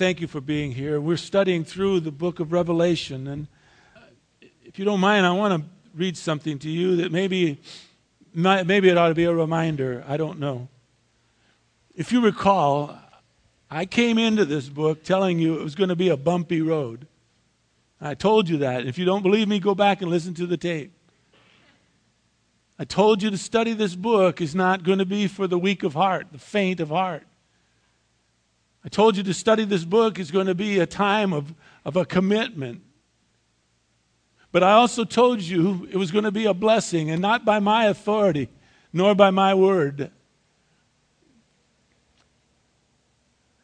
thank you for being here. We're studying through the book of Revelation. And if you don't mind, I want to read something to you that maybe, maybe it ought to be a reminder. I don't know. If you recall, I came into this book telling you it was going to be a bumpy road. I told you that. If you don't believe me, go back and listen to the tape. I told you to study this book is not going to be for the weak of heart, the faint of heart. I told you to study this book is going to be a time of, of a commitment. But I also told you it was going to be a blessing, and not by my authority, nor by my word.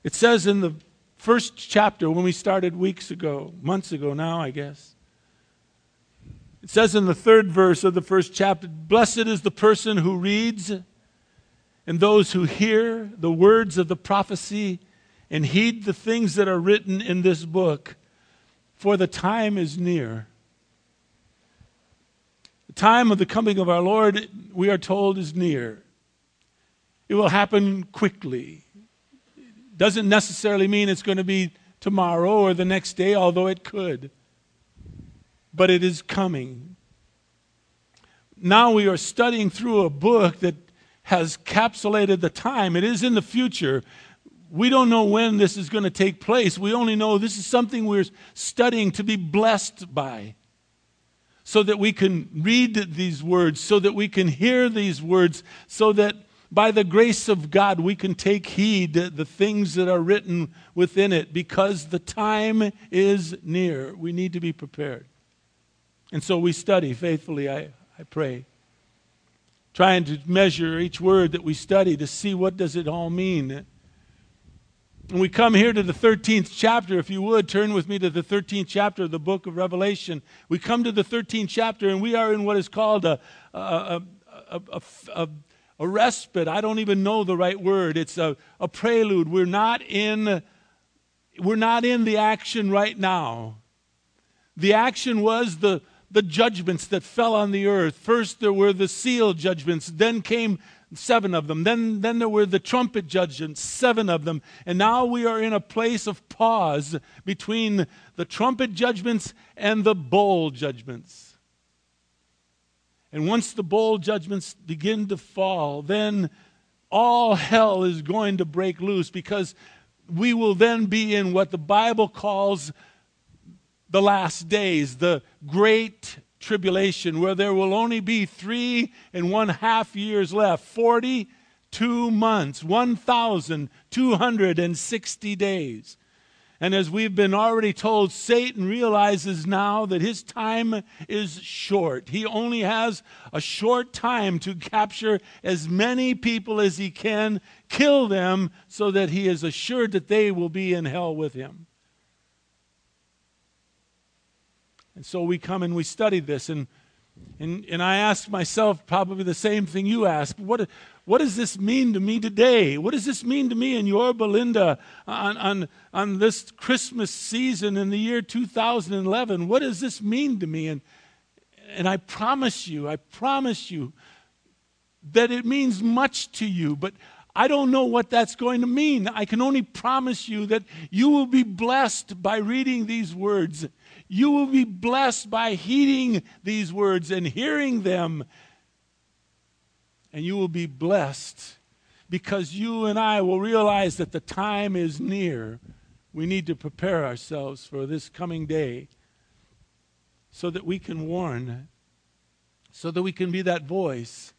It says in the first chapter when we started weeks ago, months ago now, I guess. It says in the third verse of the first chapter Blessed is the person who reads and those who hear the words of the prophecy and heed the things that are written in this book, for the time is near. The time of the coming of our Lord, we are told, is near. It will happen quickly. Doesn't necessarily mean it's going to be tomorrow or the next day, although it could. But it is coming. Now we are studying through a book that has capsulated the time. It is in the future. We don't know when this is going to take place. We only know this is something we're studying to be blessed by. So that we can read these words, so that we can hear these words, so that by the grace of God, we can take heed the things that are written within it because the time is near. We need to be prepared. And so we study faithfully, I, I pray. Trying to measure each word that we study to see what does it all mean. And we come here to the 13th chapter. If you would, turn with me to the 13th chapter of the book of Revelation. We come to the 13th chapter, and we are in what is called a, a, a, a a respite. I don't even know the right word. It's a, a prelude. We're not in we're not in the action right now. The action was the, the judgments that fell on the earth. First there were the seal judgments, then came seven of them. Then, then there were the trumpet judgments, seven of them. And now we are in a place of pause between the trumpet judgments and the bowl judgments. And once the bowl judgments begin to fall, then all hell is going to break loose because we will then be in what the Bible calls the last days, the great tribulation, where there will only be three and one half years left 42 months, 1,260 days. And as we've been already told, Satan realizes now that his time is short. He only has a short time to capture as many people as he can, kill them, so that he is assured that they will be in hell with him. And so we come and we study this, and, and, and I ask myself probably the same thing you ask. What, what does this mean to me today? What does this mean to me in Yorba Linda on, on, on this Christmas season in the year 2011? What does this mean to me? And, and I promise you, I promise you that it means much to you, but I don't know what that's going to mean. I can only promise you that you will be blessed by reading these words. You will be blessed by heeding these words and hearing them and you will be blessed because you and I will realize that the time is near. We need to prepare ourselves for this coming day so that we can warn, so that we can be that voice,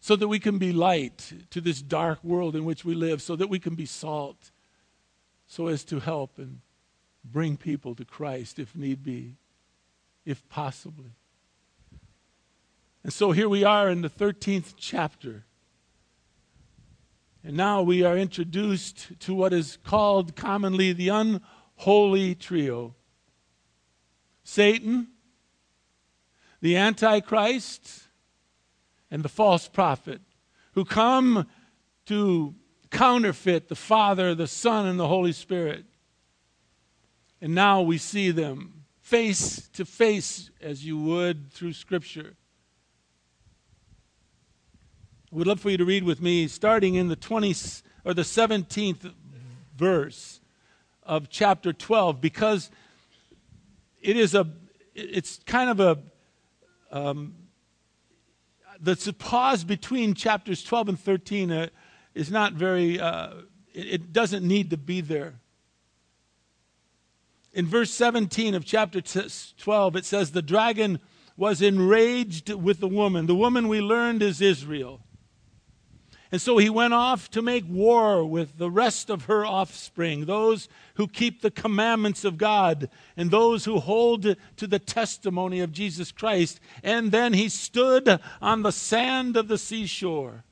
so that we can be light to this dark world in which we live, so that we can be salt, so as to help and bring people to Christ if need be, if possibly. And so here we are in the 13th chapter. And now we are introduced to what is called commonly the unholy trio Satan, the Antichrist, and the false prophet, who come to counterfeit the Father, the Son, and the Holy Spirit. And now we see them face to face, as you would through Scripture. I would love for you to read with me, starting in the 20th or the 17th verse of chapter 12 because it is a, it's kind of a, um, the pause between chapters 12 and 13 uh, is not very, uh, it, it doesn't need to be there. In verse 17 of chapter 12, it says, The dragon was enraged with the woman. The woman we learned is Israel. And so he went off to make war with the rest of her offspring, those who keep the commandments of God and those who hold to the testimony of Jesus Christ. And then he stood on the sand of the seashore.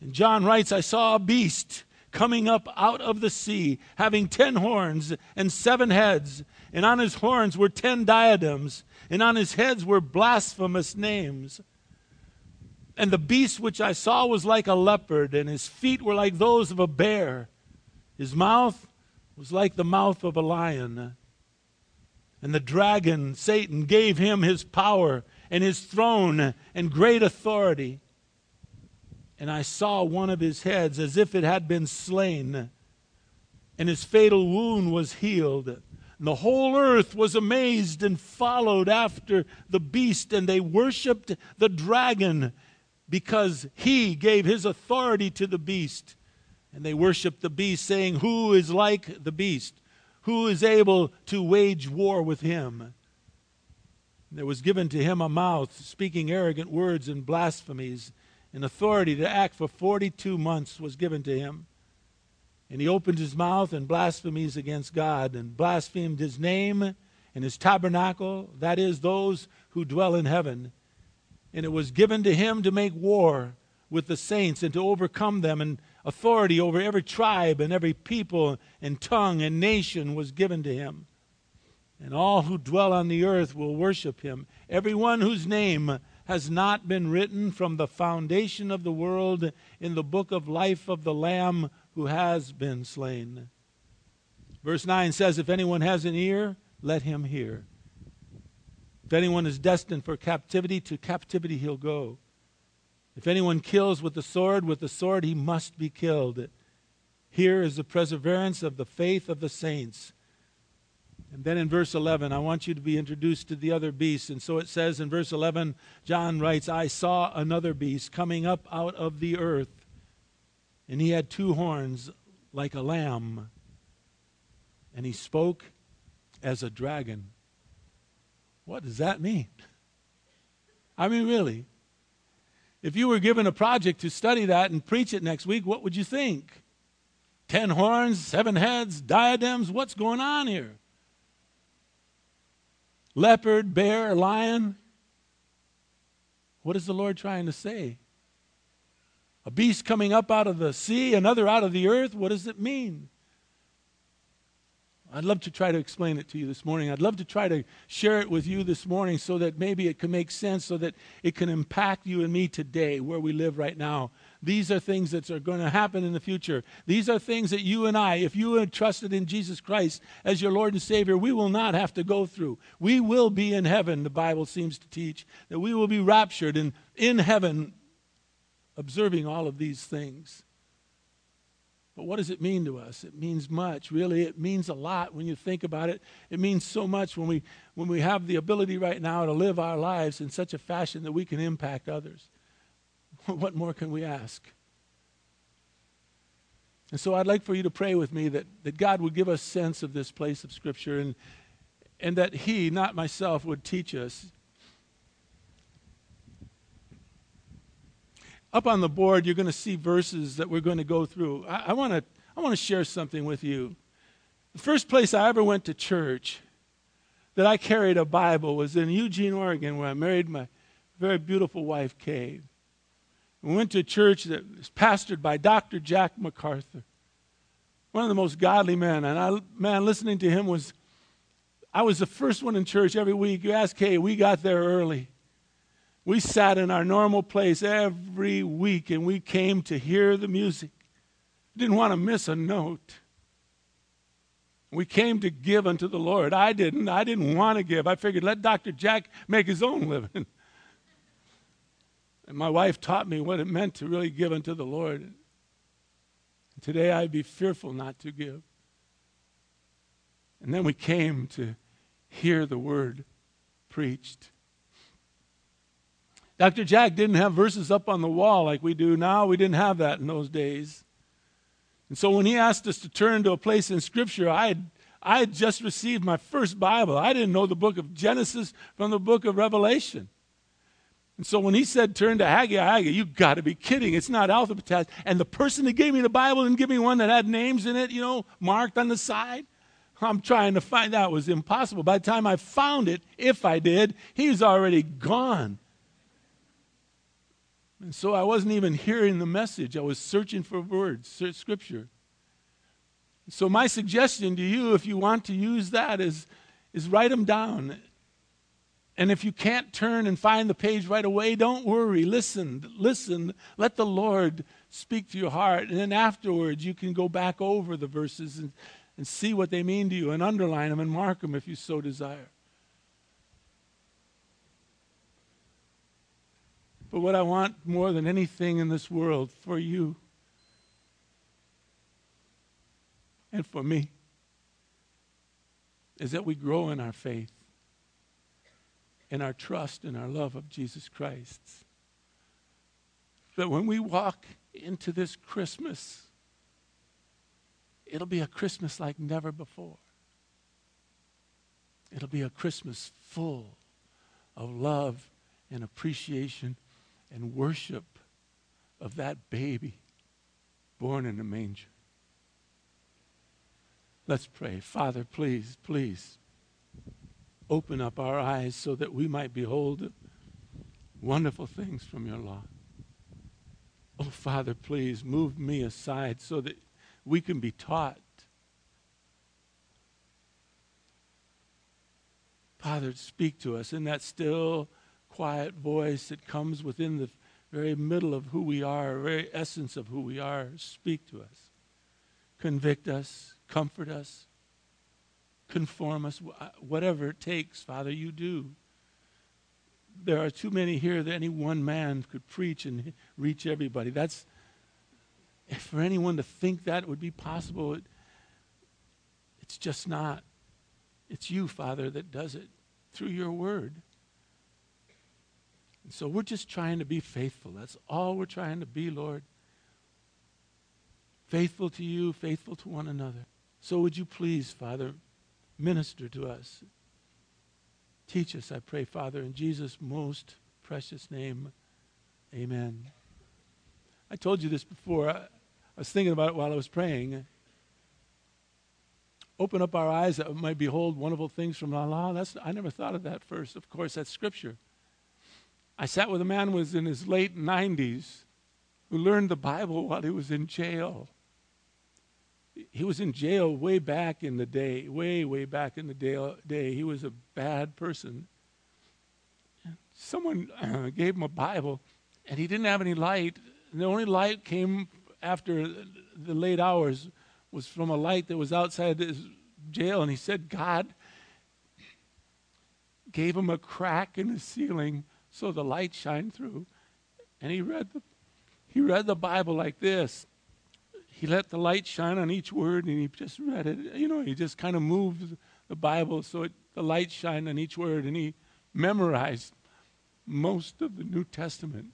And John writes, I saw a beast coming up out of the sea, having ten horns and seven heads, and on his horns were ten diadems, and on his heads were blasphemous names. And the beast which I saw was like a leopard, and his feet were like those of a bear. His mouth was like the mouth of a lion. And the dragon, Satan, gave him his power and his throne and great authority. And I saw one of his heads as if it had been slain, and his fatal wound was healed. And the whole earth was amazed and followed after the beast, and they worshiped the dragon because he gave his authority to the beast. And they worshiped the beast, saying, Who is like the beast? Who is able to wage war with him? There was given to him a mouth, speaking arrogant words and blasphemies, and authority to act for 42 months was given to him. And he opened his mouth in blasphemies against God and blasphemed his name and his tabernacle, that is, those who dwell in heaven and it was given to him to make war with the saints and to overcome them, and authority over every tribe and every people and tongue and nation was given to him. And all who dwell on the earth will worship him, everyone whose name has not been written from the foundation of the world in the book of life of the Lamb who has been slain. Verse 9 says, If anyone has an ear, let him hear. If anyone is destined for captivity, to captivity he'll go. If anyone kills with the sword, with the sword he must be killed. Here is the perseverance of the faith of the saints. And then in verse 11, I want you to be introduced to the other beast. And so it says in verse 11, John writes, I saw another beast coming up out of the earth, and he had two horns like a lamb, and he spoke as a dragon. What does that mean? I mean, really. If you were given a project to study that and preach it next week, what would you think? Ten horns, seven heads, diadems, what's going on here? Leopard, bear, lion. What is the Lord trying to say? A beast coming up out of the sea, another out of the earth. What does it mean? I'd love to try to explain it to you this morning. I'd love to try to share it with you this morning so that maybe it can make sense, so that it can impact you and me today, where we live right now. These are things that are going to happen in the future. These are things that you and I, if you have trusted in Jesus Christ as your Lord and Savior, we will not have to go through. We will be in heaven, the Bible seems to teach, that we will be raptured and in heaven observing all of these things. But what does it mean to us? It means much. Really, it means a lot when you think about it. It means so much when we, when we have the ability right now to live our lives in such a fashion that we can impact others. what more can we ask? And so I'd like for you to pray with me that, that God would give us sense of this place of Scripture and, and that He, not myself, would teach us up on the board, you're going to see verses that we're going to go through. I, want to I want to share something with you. The first place I ever went to church that I carried a Bible was in Eugene, Oregon, where I married my very beautiful wife, Kay. We went to a church that was pastored by Dr. Jack MacArthur, one of the most godly men. And I, man, listening to him was, I was the first one in church every week. You ask Kay, we got there early. We sat in our normal place every week and we came to hear the music. Didn't want to miss a note. We came to give unto the Lord. I didn't. I didn't want to give. I figured let Dr. Jack make his own living. And my wife taught me what it meant to really give unto the Lord. Today I'd be fearful not to give. And then we came to hear the word preached. Dr. Jack didn't have verses up on the wall like we do now. We didn't have that in those days. And so when he asked us to turn to a place in Scripture, I had, I had just received my first Bible. I didn't know the book of Genesis from the book of Revelation. And so when he said turn to Haggai, Haggai, you got to be kidding. It's not alphabetized. And the person that gave me the Bible didn't give me one that had names in it, you know, marked on the side. I'm trying to find out. Was impossible. By the time I found it, if I did, he was already gone. And so I wasn't even hearing the message. I was searching for words, scripture. So my suggestion to you, if you want to use that, is, is write them down. And if you can't turn and find the page right away, don't worry. Listen, listen. Let the Lord speak to your heart. And then afterwards, you can go back over the verses and, and see what they mean to you and underline them and mark them if you so desire. But what I want more than anything in this world for you and for me is that we grow in our faith, in our trust, and our love of Jesus Christ. That when we walk into this Christmas, it'll be a Christmas like never before. It'll be a Christmas full of love and appreciation and worship of that baby born in a manger. Let's pray. Father, please, please open up our eyes so that we might behold wonderful things from your law. Oh, Father, please move me aside so that we can be taught. Father, speak to us in that still quiet voice that comes within the very middle of who we are, very essence of who we are. Speak to us. Convict us. Comfort us. Conform us. Whatever it takes, Father, you do. There are too many here that any one man could preach and reach everybody. That's for anyone to think that would be possible, it, it's just not. It's you, Father, that does it through your word. And so we're just trying to be faithful. That's all we're trying to be, Lord. Faithful to you, faithful to one another. So would you please, Father, minister to us. Teach us, I pray, Father, in Jesus' most precious name. Amen. I told you this before. I, I was thinking about it while I was praying. Open up our eyes that we might behold wonderful things from Allah. That's, I never thought of that first. Of course, that's Scripture. I sat with a man who was in his late 90s who learned the Bible while he was in jail. He was in jail way back in the day, way, way back in the day. day. He was a bad person. Someone uh, gave him a Bible, and he didn't have any light. The only light came after the late hours was from a light that was outside his jail, and he said God gave him a crack in the ceiling so the light shined through. And he read the, he read the Bible like this. He let the light shine on each word and he just read it. You know, he just kind of moved the Bible so it, the light shined on each word and he memorized most of the New Testament.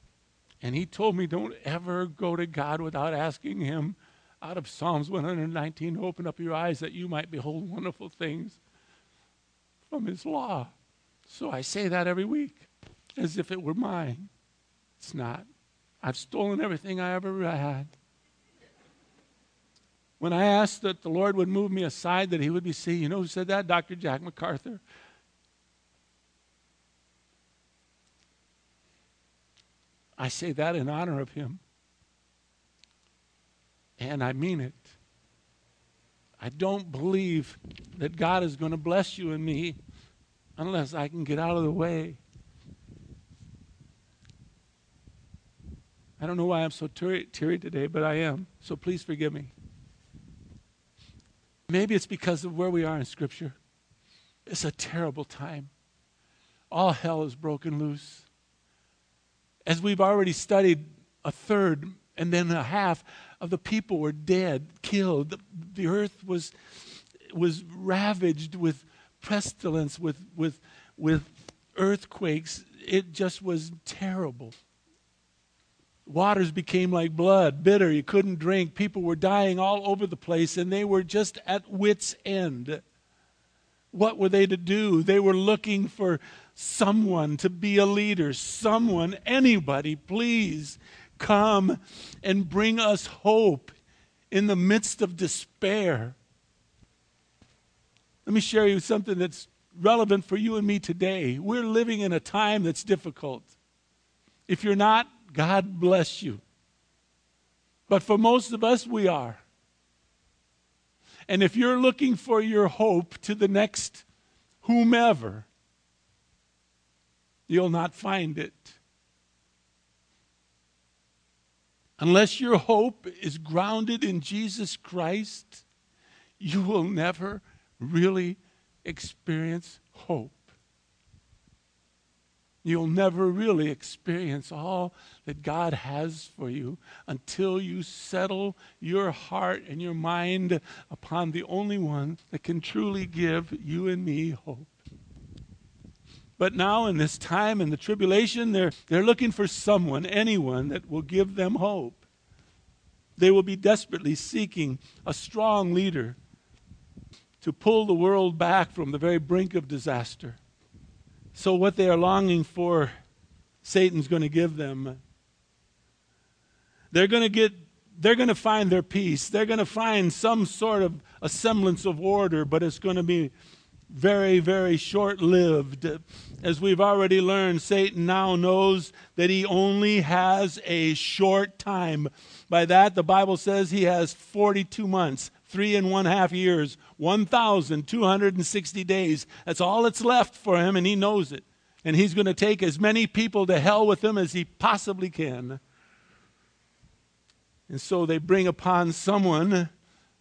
And he told me, don't ever go to God without asking him out of Psalms 119 open up your eyes that you might behold wonderful things from his law. So I say that every week as if it were mine. It's not. I've stolen everything I ever had. When I asked that the Lord would move me aside, that He would be seen, you know who said that? Dr. Jack MacArthur. I say that in honor of him. And I mean it. I don't believe that God is going to bless you and me unless I can get out of the way. I don't know why I'm so teary, teary today, but I am. So please forgive me. Maybe it's because of where we are in Scripture. It's a terrible time. All hell is broken loose. As we've already studied, a third and then a half of the people were dead, killed. The, the earth was, was ravaged with pestilence, with, with, with earthquakes. It just was terrible. Waters became like blood, bitter. You couldn't drink. People were dying all over the place, and they were just at wits' end. What were they to do? They were looking for someone to be a leader, someone, anybody, please come and bring us hope in the midst of despair. Let me share you something that's relevant for you and me today. We're living in a time that's difficult. If you're not, God bless you. But for most of us, we are. And if you're looking for your hope to the next whomever, you'll not find it. Unless your hope is grounded in Jesus Christ, you will never really experience hope. You'll never really experience all that God has for you until you settle your heart and your mind upon the only one that can truly give you and me hope. But now, in this time, in the tribulation, they're, they're looking for someone, anyone, that will give them hope. They will be desperately seeking a strong leader to pull the world back from the very brink of disaster. So, what they are longing for, Satan's going to give them. They're going to get they're going to find their peace. They're going to find some sort of a semblance of order, but it's going to be very, very short lived. As we've already learned, Satan now knows that he only has a short time. By that, the Bible says he has 42 months, three and one half years, 1,260 days. That's all that's left for him, and he knows it. And he's going to take as many people to hell with him as he possibly can. And so they bring upon someone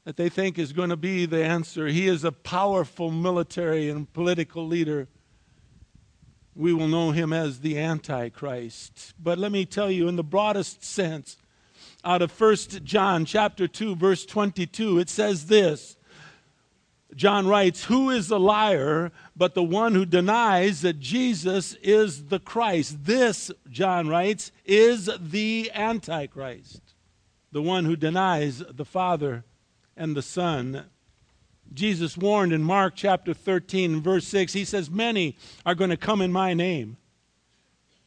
that they think is going to be the answer. He is a powerful military and political leader. We will know him as the Antichrist. But let me tell you, in the broadest sense, out of 1 John chapter 2 verse 22 it says this John writes, Who is a liar but the one who denies that Jesus is the Christ? This, John writes, is the Antichrist, the one who denies the Father and the Son. Jesus warned in Mark chapter 13, verse 6, he says, Many are going to come in my name.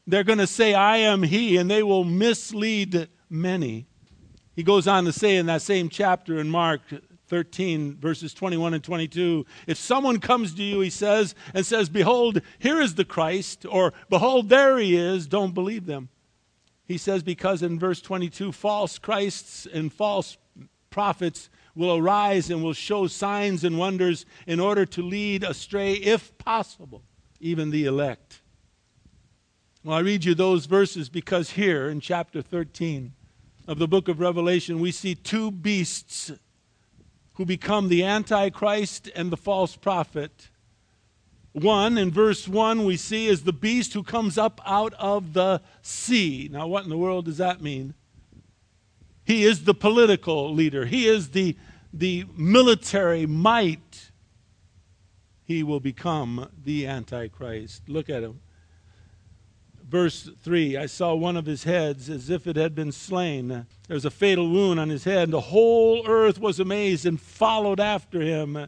They're going to say, I am he, and they will mislead many. He goes on to say in that same chapter in Mark 13, verses 21 and 22. If someone comes to you, he says, and says, Behold, here is the Christ, or Behold, there he is, don't believe them. He says, because in verse 22, false Christs and false prophets will arise and will show signs and wonders in order to lead astray, if possible, even the elect. Well, I read you those verses because here in chapter 13 of the book of Revelation, we see two beasts who become the Antichrist and the false prophet. One, in verse 1, we see is the beast who comes up out of the sea. Now, what in the world does that mean? He is the political leader, he is the, the military might. He will become the Antichrist. Look at him. Verse 3 I saw one of his heads as if it had been slain. There was a fatal wound on his head. and The whole earth was amazed and followed after him.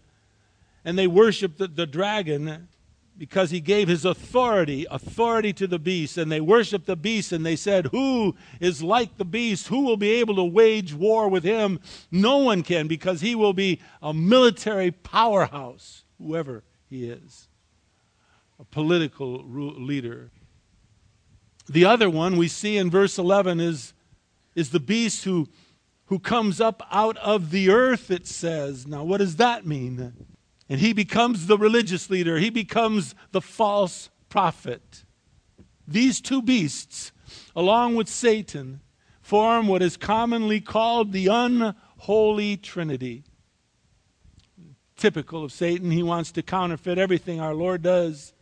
And they worshiped the, the dragon because he gave his authority, authority to the beast. And they worshiped the beast and they said, Who is like the beast? Who will be able to wage war with him? No one can because he will be a military powerhouse, whoever he is, a political leader. The other one we see in verse 11 is, is the beast who, who comes up out of the earth, it says. Now, what does that mean? And he becomes the religious leader, he becomes the false prophet. These two beasts, along with Satan, form what is commonly called the unholy trinity. Typical of Satan, he wants to counterfeit everything our Lord does.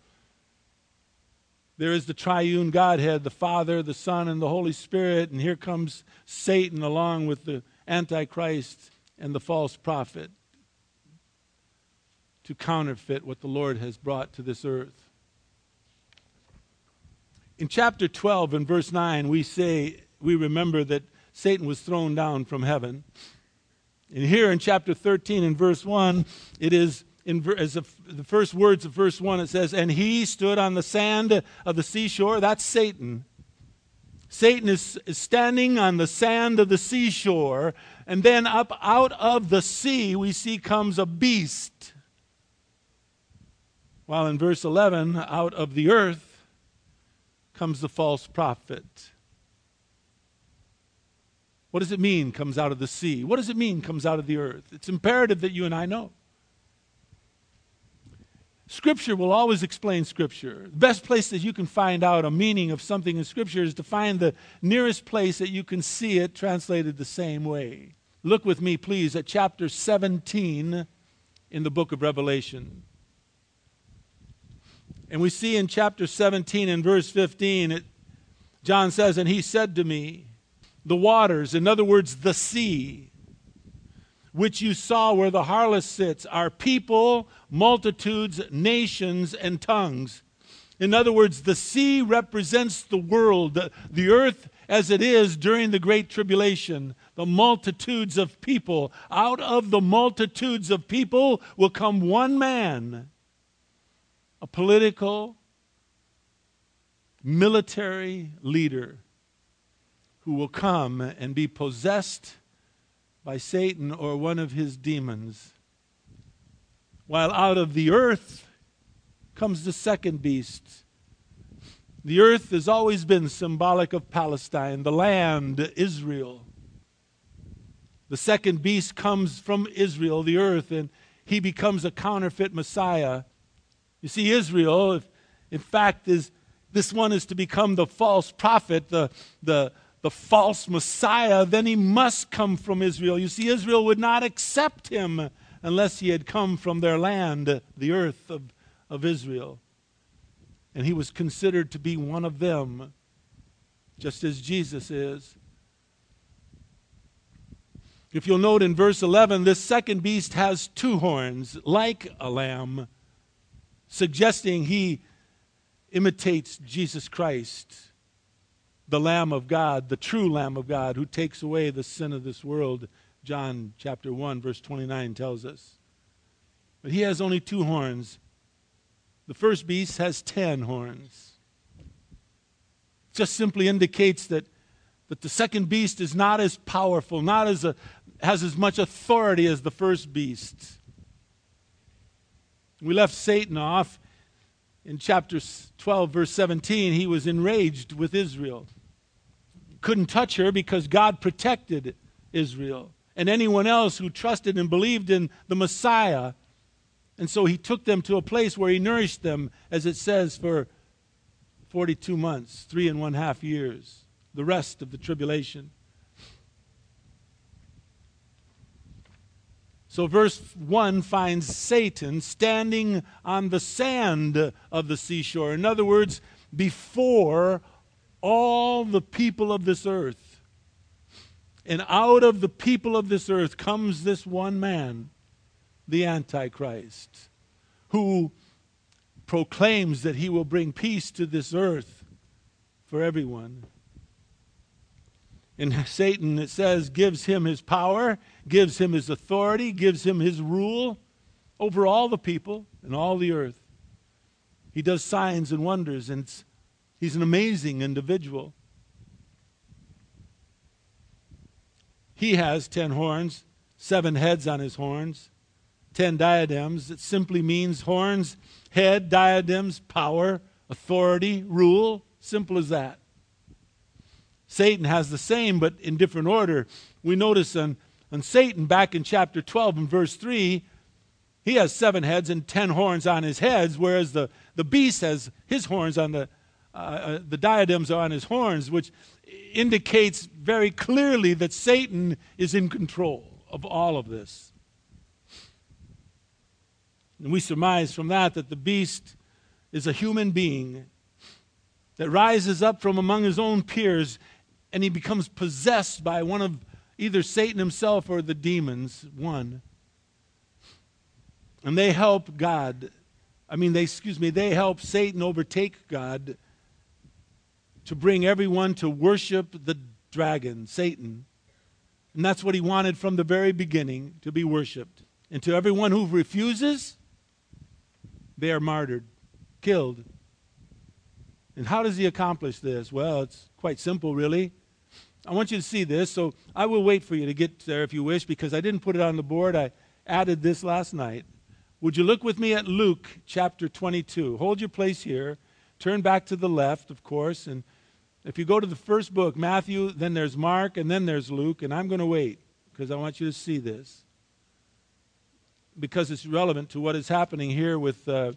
There is the triune Godhead, the Father, the Son, and the Holy Spirit, and here comes Satan along with the Antichrist and the false prophet. to counterfeit what the Lord has brought to this earth. In chapter 12 and verse 9, we say, we remember that Satan was thrown down from heaven. And here in chapter 13 and verse 1, it is in as the first words of verse 1, it says, And he stood on the sand of the seashore. That's Satan. Satan is, is standing on the sand of the seashore. And then up out of the sea, we see comes a beast. While in verse 11, out of the earth comes the false prophet. What does it mean comes out of the sea? What does it mean comes out of the earth? It's imperative that you and I know. Scripture will always explain Scripture. The best place that you can find out a meaning of something in Scripture is to find the nearest place that you can see it translated the same way. Look with me, please, at chapter 17 in the book of Revelation. And we see in chapter 17 and verse 15, it, John says, And he said to me, The waters, in other words, the sea, which you saw where the harlot sits, are people, multitudes, nations, and tongues. In other words, the sea represents the world, the, the earth as it is during the Great Tribulation, the multitudes of people. Out of the multitudes of people will come one man, a political, military leader who will come and be possessed by Satan or one of his demons. While out of the earth comes the second beast. The earth has always been symbolic of Palestine, the land, Israel. The second beast comes from Israel, the earth, and he becomes a counterfeit Messiah. You see, Israel, if, in fact, is this one is to become the false prophet, the, the, the false Messiah, then he must come from Israel. You see, Israel would not accept him unless he had come from their land, the earth of, of Israel. And he was considered to be one of them, just as Jesus is. If you'll note in verse 11, this second beast has two horns, like a lamb, suggesting he imitates Jesus Christ the Lamb of God, the true Lamb of God, who takes away the sin of this world, John chapter 1, verse 29 tells us. But he has only two horns. The first beast has ten horns. Just simply indicates that, that the second beast is not as powerful, not as a, has as much authority as the first beast. We left Satan off in chapter 12, verse 17. He was enraged with Israel couldn't touch her because God protected Israel and anyone else who trusted and believed in the Messiah. And so he took them to a place where he nourished them, as it says, for 42 months, three and one half years, the rest of the tribulation. So, verse 1 finds Satan standing on the sand of the seashore. In other words, before all the people of this earth. And out of the people of this earth comes this one man, the Antichrist, who proclaims that he will bring peace to this earth for everyone. And Satan, it says, gives him his power, gives him his authority, gives him his rule over all the people and all the earth. He does signs and wonders, and He's an amazing individual. He has ten horns, seven heads on his horns, ten diadems. It simply means horns, head, diadems, power, authority, rule. Simple as that. Satan has the same, but in different order. We notice on, on Satan back in chapter 12 and verse 3, he has seven heads and ten horns on his heads, whereas the, the beast has his horns on the, uh, uh, the diadems are on his horns, which indicates very clearly that Satan is in control of all of this. And we surmise from that that the beast is a human being that rises up from among his own peers and he becomes possessed by one of either Satan himself or the demons, one. And they help God. I mean, they, excuse me, they help Satan overtake God to bring everyone to worship the dragon, Satan. And that's what he wanted from the very beginning to be worshiped. And to everyone who refuses, they are martyred, killed. And how does he accomplish this? Well, it's quite simple, really. I want you to see this, so I will wait for you to get there if you wish, because I didn't put it on the board. I added this last night. Would you look with me at Luke chapter 22? Hold your place here. Turn back to the left, of course. And if you go to the first book, Matthew, then there's Mark, and then there's Luke. And I'm going to wait because I want you to see this because it's relevant to what is happening here with uh,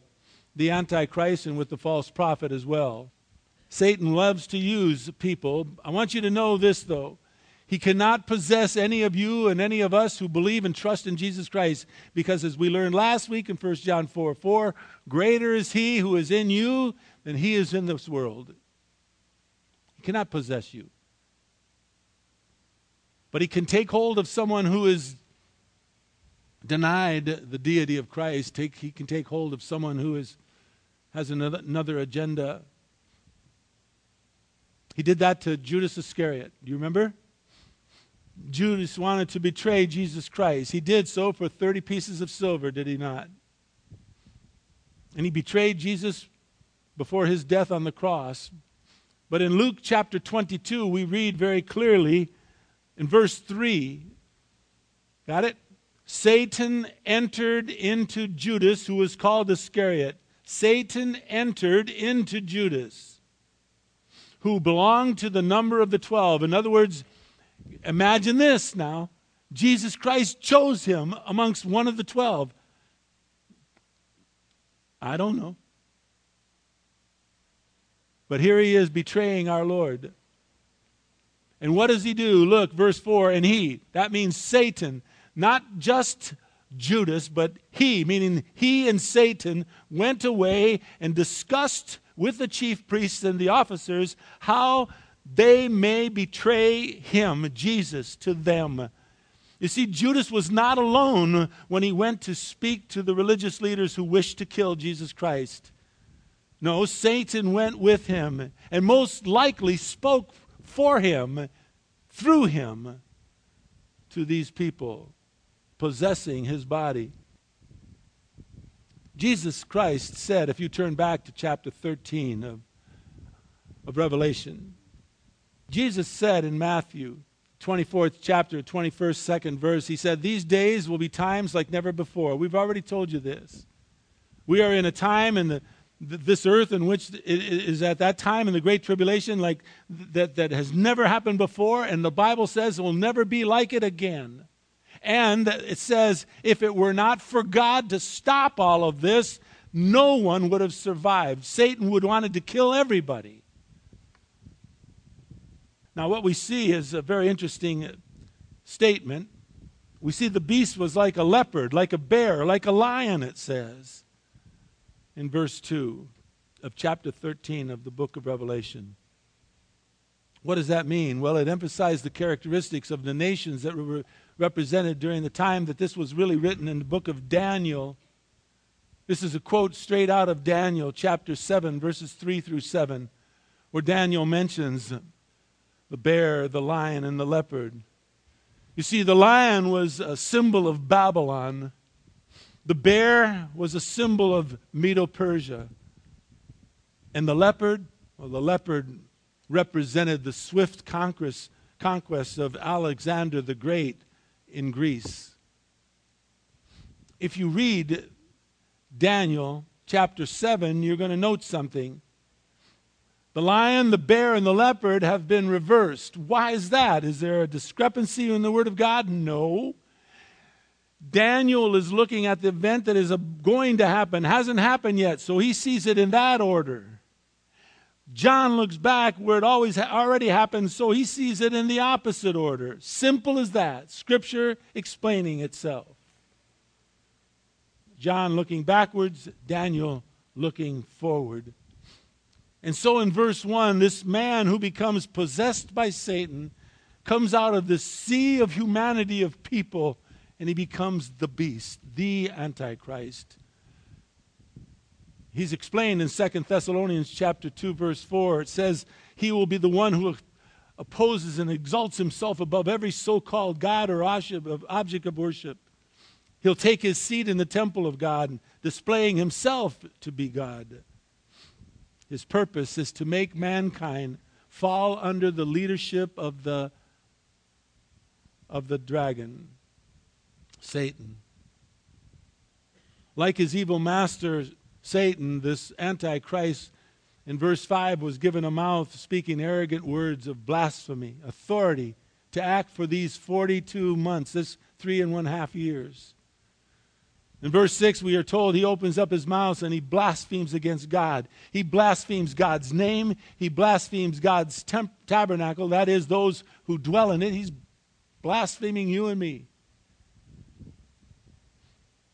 the Antichrist and with the false prophet as well. Satan loves to use people. I want you to know this, though. He cannot possess any of you and any of us who believe and trust in Jesus Christ because, as we learned last week in 1 John 4 4, greater is he who is in you than he is in this world. He cannot possess you. But he can take hold of someone who is denied the deity of Christ. Take, he can take hold of someone who is, has another, another agenda. He did that to Judas Iscariot. Do you remember? Judas wanted to betray Jesus Christ. He did so for 30 pieces of silver, did he not? And he betrayed Jesus before his death on the cross. But in Luke chapter 22, we read very clearly in verse 3 got it? Satan entered into Judas, who was called Iscariot. Satan entered into Judas, who belonged to the number of the twelve. In other words, Imagine this now. Jesus Christ chose him amongst one of the twelve. I don't know. But here he is betraying our Lord. And what does he do? Look, verse 4 and he, that means Satan, not just Judas, but he, meaning he and Satan, went away and discussed with the chief priests and the officers how they may betray him, Jesus, to them. You see, Judas was not alone when he went to speak to the religious leaders who wished to kill Jesus Christ. No, Satan went with him and most likely spoke for him, through him, to these people, possessing his body. Jesus Christ said, if you turn back to chapter 13 of, of Revelation, Jesus said in Matthew 24th chapter, 21st, second verse, he said, These days will be times like never before. We've already told you this. We are in a time in the, this earth in which it is at that time in the Great Tribulation like that, that has never happened before, and the Bible says it will never be like it again. And it says, if it were not for God to stop all of this, no one would have survived. Satan would wanted to kill everybody. Now, what we see is a very interesting statement. We see the beast was like a leopard, like a bear, like a lion, it says in verse 2 of chapter 13 of the book of Revelation. What does that mean? Well, it emphasized the characteristics of the nations that were represented during the time that this was really written in the book of Daniel. This is a quote straight out of Daniel chapter 7, verses 3 through 7, where Daniel mentions the bear, the lion, and the leopard. You see, the lion was a symbol of Babylon, the bear was a symbol of Medo Persia, and the leopard, well, the leopard represented the swift conquest, conquest of Alexander the Great in Greece. If you read Daniel chapter 7, you're going to note something. The lion, the bear, and the leopard have been reversed. Why is that? Is there a discrepancy in the Word of God? No. Daniel is looking at the event that is going to happen, hasn't happened yet, so he sees it in that order. John looks back where it always ha- already happened, so he sees it in the opposite order. Simple as that. Scripture explaining itself. John looking backwards, Daniel looking forward. And so in verse 1, this man who becomes possessed by Satan comes out of the sea of humanity of people and he becomes the beast, the Antichrist. He's explained in 2 Thessalonians chapter 2 verse 4. It says he will be the one who opposes and exalts himself above every so-called god or object of worship. He'll take his seat in the temple of God, displaying himself to be God. His purpose is to make mankind fall under the leadership of the of the dragon, Satan. Like his evil master, Satan, this Antichrist, in verse 5 was given a mouth speaking arrogant words of blasphemy, authority to act for these 42 months, this three and one half years. In verse 6, we are told he opens up his mouth and he blasphemes against God. He blasphemes God's name. He blasphemes God's tabernacle, that is, those who dwell in it. He's blaspheming you and me.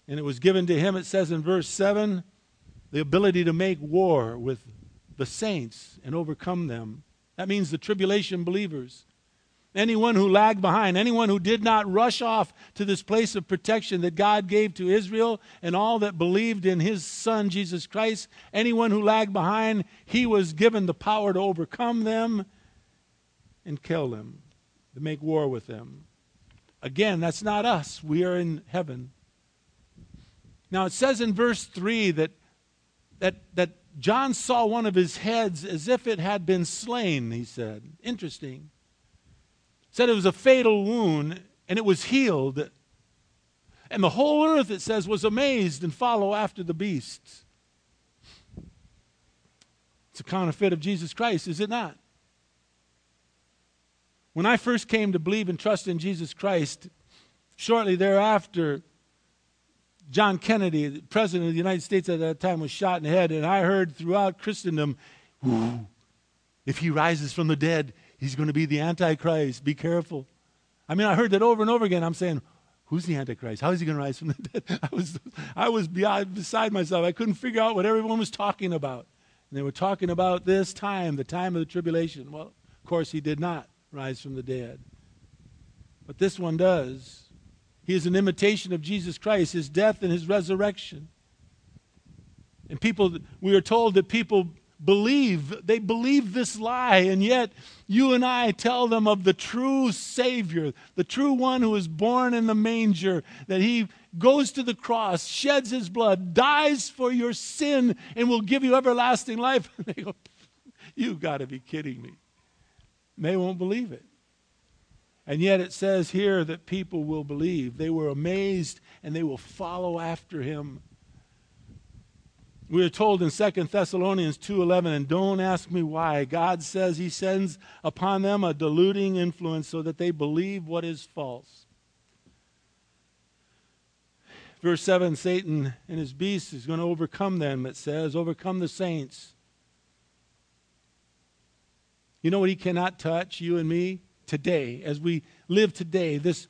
And it was given to him, it says in verse 7, the ability to make war with the saints and overcome them. That means the tribulation believers. Anyone who lagged behind, anyone who did not rush off to this place of protection that God gave to Israel and all that believed in his son, Jesus Christ, anyone who lagged behind, he was given the power to overcome them and kill them, to make war with them. Again, that's not us. We are in heaven. Now, it says in verse 3 that, that, that John saw one of his heads as if it had been slain, he said. Interesting said it was a fatal wound and it was healed. And the whole earth, it says, was amazed and follow after the beast. It's a counterfeit of Jesus Christ, is it not? When I first came to believe and trust in Jesus Christ, shortly thereafter, John Kennedy, the president of the United States at that time, was shot in the head, and I heard throughout Christendom, if he rises from the dead, He's going to be the Antichrist. Be careful. I mean, I heard that over and over again. I'm saying, who's the Antichrist? How is he going to rise from the dead? I was, I was beyond, beside myself. I couldn't figure out what everyone was talking about. And they were talking about this time, the time of the tribulation. Well, of course, he did not rise from the dead. But this one does. He is an imitation of Jesus Christ, his death and his resurrection. And people, we are told that people believe. They believe this lie, and yet you and I tell them of the true Savior, the true one who was born in the manger, that he goes to the cross, sheds his blood, dies for your sin, and will give you everlasting life. And they go, You've got to be kidding me. They won't believe it. And yet it says here that people will believe. They were amazed and they will follow after him. We are told in 2 Thessalonians 2:11 and don't ask me why God says he sends upon them a deluding influence so that they believe what is false. Verse 7 Satan and his beast is going to overcome them it says overcome the saints. You know what he cannot touch you and me today as we live today this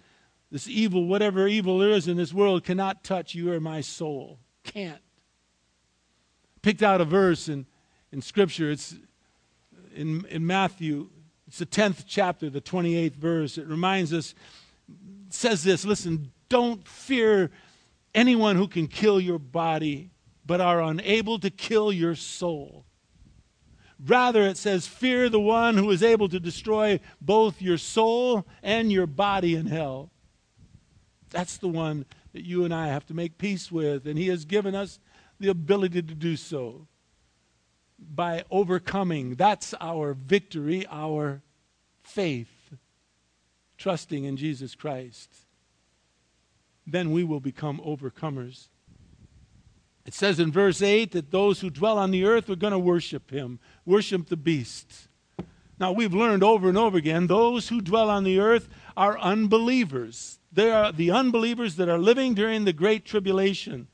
this evil whatever evil there is in this world cannot touch you or my soul. Can't picked out a verse in, in Scripture. It's in, in Matthew, it's the 10th chapter, the 28th verse. It reminds us, says this listen, don't fear anyone who can kill your body, but are unable to kill your soul. Rather, it says, Fear the one who is able to destroy both your soul and your body in hell. That's the one that you and I have to make peace with. And He has given us the ability to do so by overcoming. That's our victory, our faith, trusting in Jesus Christ. Then we will become overcomers. It says in verse 8 that those who dwell on the earth are going to worship him, worship the beast. Now, we've learned over and over again those who dwell on the earth are unbelievers. They are the unbelievers that are living during the Great Tribulation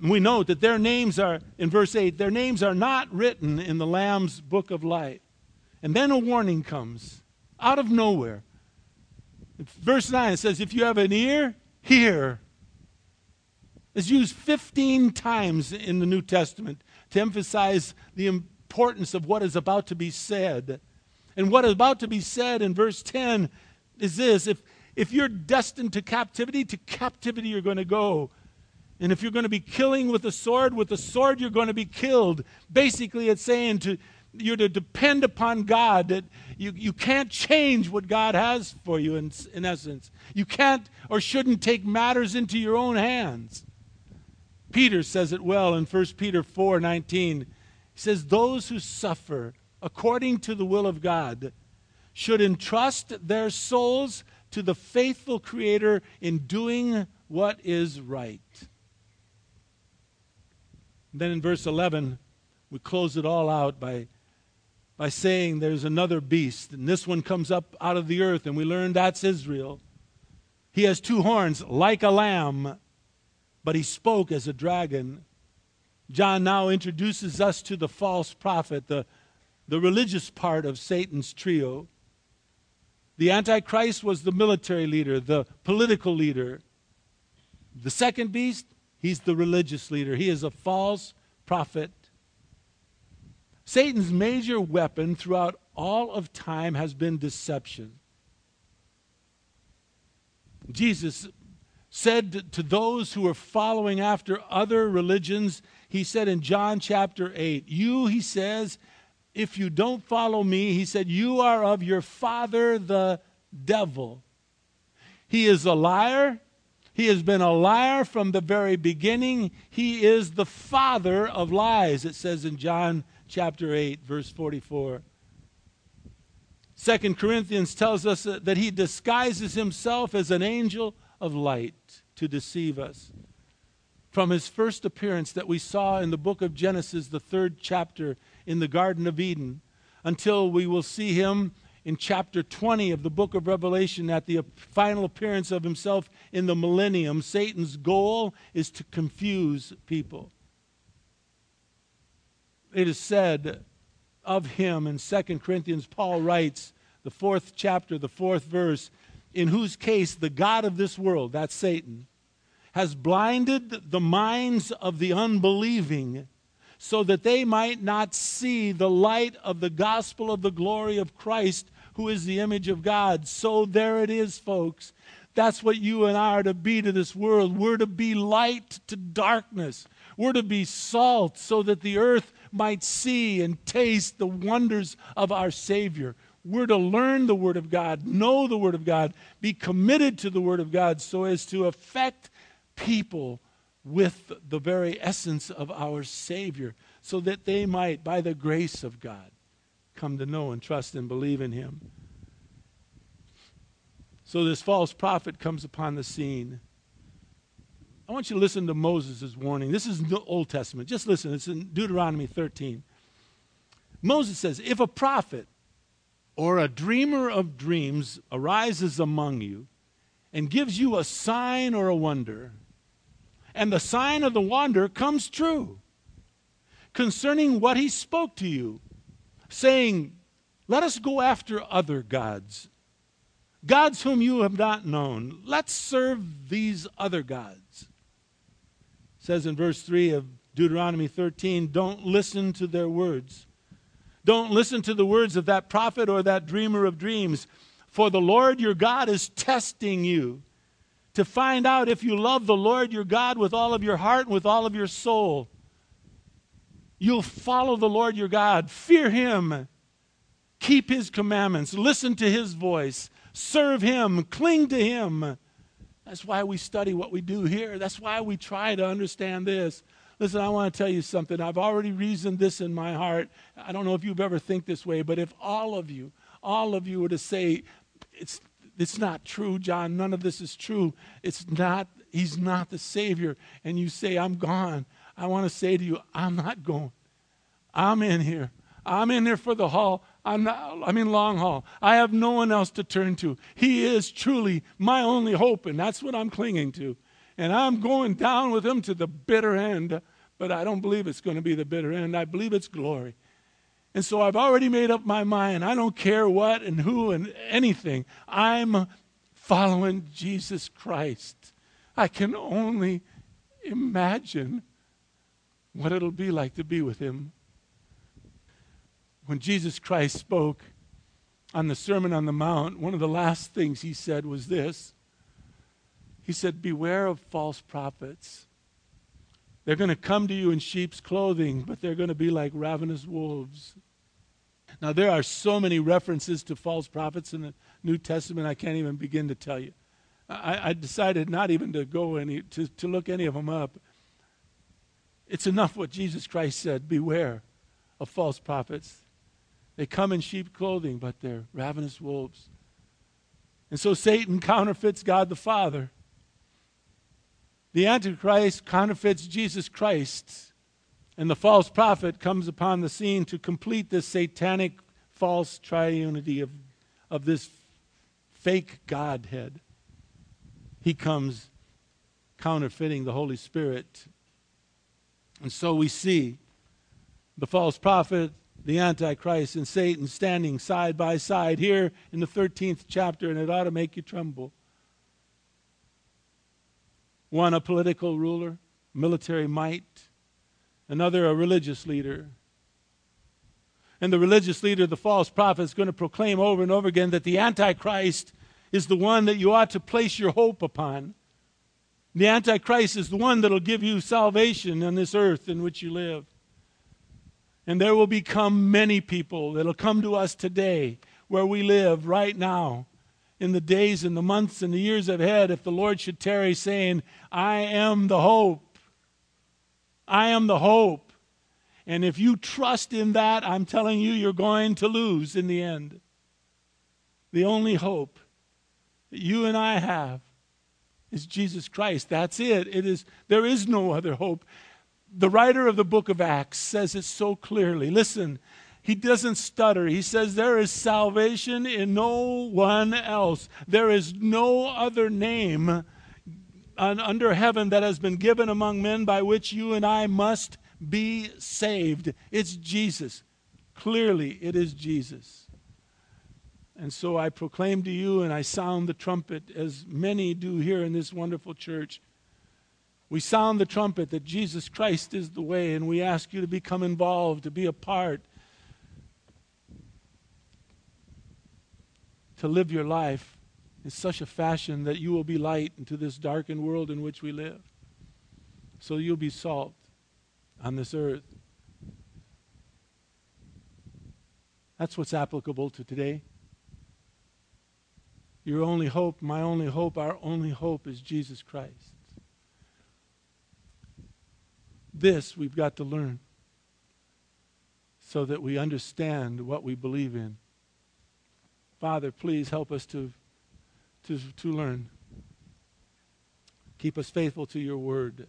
we note that their names are, in verse 8, their names are not written in the Lamb's book of life. And then a warning comes out of nowhere. Verse 9 it says, If you have an ear, hear. It's used 15 times in the New Testament to emphasize the importance of what is about to be said. And what is about to be said in verse 10 is this if, If you're destined to captivity, to captivity you're going to go. And if you're going to be killing with a sword, with a sword you're going to be killed. Basically, it's saying to you're to depend upon God, that you, you can't change what God has for you in, in essence. You can't or shouldn't take matters into your own hands. Peter says it well in 1 Peter 4 19. He says, Those who suffer according to the will of God should entrust their souls to the faithful Creator in doing what is right. Then in verse 11, we close it all out by, by saying there's another beast, and this one comes up out of the earth, and we learn that's Israel. He has two horns like a lamb, but he spoke as a dragon. John now introduces us to the false prophet, the, the religious part of Satan's trio. The Antichrist was the military leader, the political leader. The second beast, he's the religious leader. He is a false prophet. Satan's major weapon throughout all of time has been deception. Jesus said to those who were following after other religions, he said in John chapter 8, You, he says, if you don't follow me, he said, you are of your father, the devil. He is a liar. He has been a liar from the very beginning. He is the father of lies, it says in John chapter 8, verse 44. Second Corinthians tells us that he disguises himself as an angel of light to deceive us. From his first appearance that we saw in the book of Genesis, the third chapter, in the Garden of Eden until we will see him in chapter 20 of the book of Revelation at the final appearance of himself in the millennium. Satan's goal is to confuse people. It is said of him in 2 Corinthians, Paul writes, the fourth chapter, the fourth verse, in whose case the God of this world, that's Satan, has blinded the minds of the unbelieving so that they might not see the light of the gospel of the glory of Christ, who is the image of God. So there it is, folks. That's what you and I are to be to this world. We're to be light to darkness. We're to be salt so that the earth might see and taste the wonders of our Savior. We're to learn the Word of God, know the Word of God, be committed to the Word of God so as to affect people with the very essence of our Savior, so that they might, by the grace of God, come to know and trust and believe in Him. So this false prophet comes upon the scene. I want you to listen to Moses' warning. This is the Old Testament. Just listen. It's in Deuteronomy 13. Moses says, If a prophet or a dreamer of dreams arises among you and gives you a sign or a wonder, and the sign of the wanderer comes true concerning what he spoke to you, saying, Let us go after other gods, gods whom you have not known. Let's serve these other gods. It says in verse 3 of Deuteronomy 13, Don't listen to their words. Don't listen to the words of that prophet or that dreamer of dreams, for the Lord your God is testing you to find out if you love the Lord your God with all of your heart and with all of your soul. You'll follow the Lord your God, fear him, keep his commandments, listen to his voice, serve him, cling to him. That's why we study what we do here. That's why we try to understand this. Listen, I want to tell you something. I've already reasoned this in my heart. I don't know if you've ever think this way, but if all of you, all of you were to say, it's it's not true, John. None of this is true. It's not, he's not the Savior. And you say, I'm gone. I want to say to you, I'm not going. I'm in here. I'm in there for the haul. I'm not, I'm in long haul. I have no one else to turn to. He is truly my only hope, and that's what I'm clinging to. And I'm going down with him to the bitter end, but I don't believe it's going to be the bitter end. I believe it's glory. And so I've already made up my mind. I don't care what and who and anything. I'm following Jesus Christ. I can only imagine what it'll be like to be with him. When Jesus Christ spoke, on the Sermon on the Mount, one of the last things he said was this. He said, Beware of false prophets. They're going to come to you in sheep's clothing, but they're going to be like ravenous wolves. Now, there are so many references to false prophets in the New Testament, I can't even begin to tell you. I, I decided not even to go any, to, to look any of them up. It's enough what Jesus Christ said beware of false prophets. They come in sheep clothing, but they're ravenous wolves. And so Satan counterfeits God the Father. The Antichrist counterfeits Jesus Christ. And the false prophet comes upon the scene to complete this satanic false triunity of, of this fake Godhead. He comes counterfeiting the Holy Spirit. And so we see the false prophet, the Antichrist, and Satan standing side by side here in the 13th chapter, and it ought to make you tremble. One, a political ruler, military might, another, a religious leader. And the religious leader, the false prophet, is going to proclaim over and over again that the Antichrist is the one that you ought to place your hope upon. The Antichrist is the one that will give you salvation on this earth in which you live. And there will become many people that will come to us today where we live right now in the days and the months and the years ahead if the Lord should tarry, saying, I am the hope. I am the hope. And if you trust in that, I'm telling you, you're going to lose in the end. The only hope that you and I have is Jesus Christ. That's it. It is there is no other hope. The writer of the book of Acts says it so clearly. Listen, he doesn't stutter. He says, There is salvation in no one else. There is no other name under heaven that has been given among men by which you and I must be saved. It's Jesus. Clearly, it is Jesus. And so I proclaim to you and I sound the trumpet, as many do here in this wonderful church. We sound the trumpet that Jesus Christ is the way, and we ask you to become involved, to be a part to live your life in such a fashion that you will be light into this darkened world in which we live. So you'll be salt on this earth. That's what's applicable to today. Your only hope, my only hope, our only hope is Jesus Christ. This we've got to learn so that we understand what we believe in. Father, please help us to, to, to learn. Keep us faithful to your word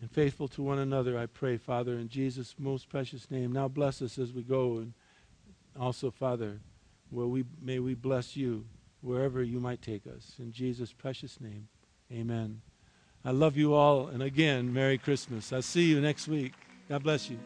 and faithful to one another, I pray, Father, in Jesus' most precious name. Now bless us as we go. And also, Father, where we, may we bless you wherever you might take us. In Jesus' precious name, amen. I love you all. And again, Merry Christmas. I'll see you next week. God bless you.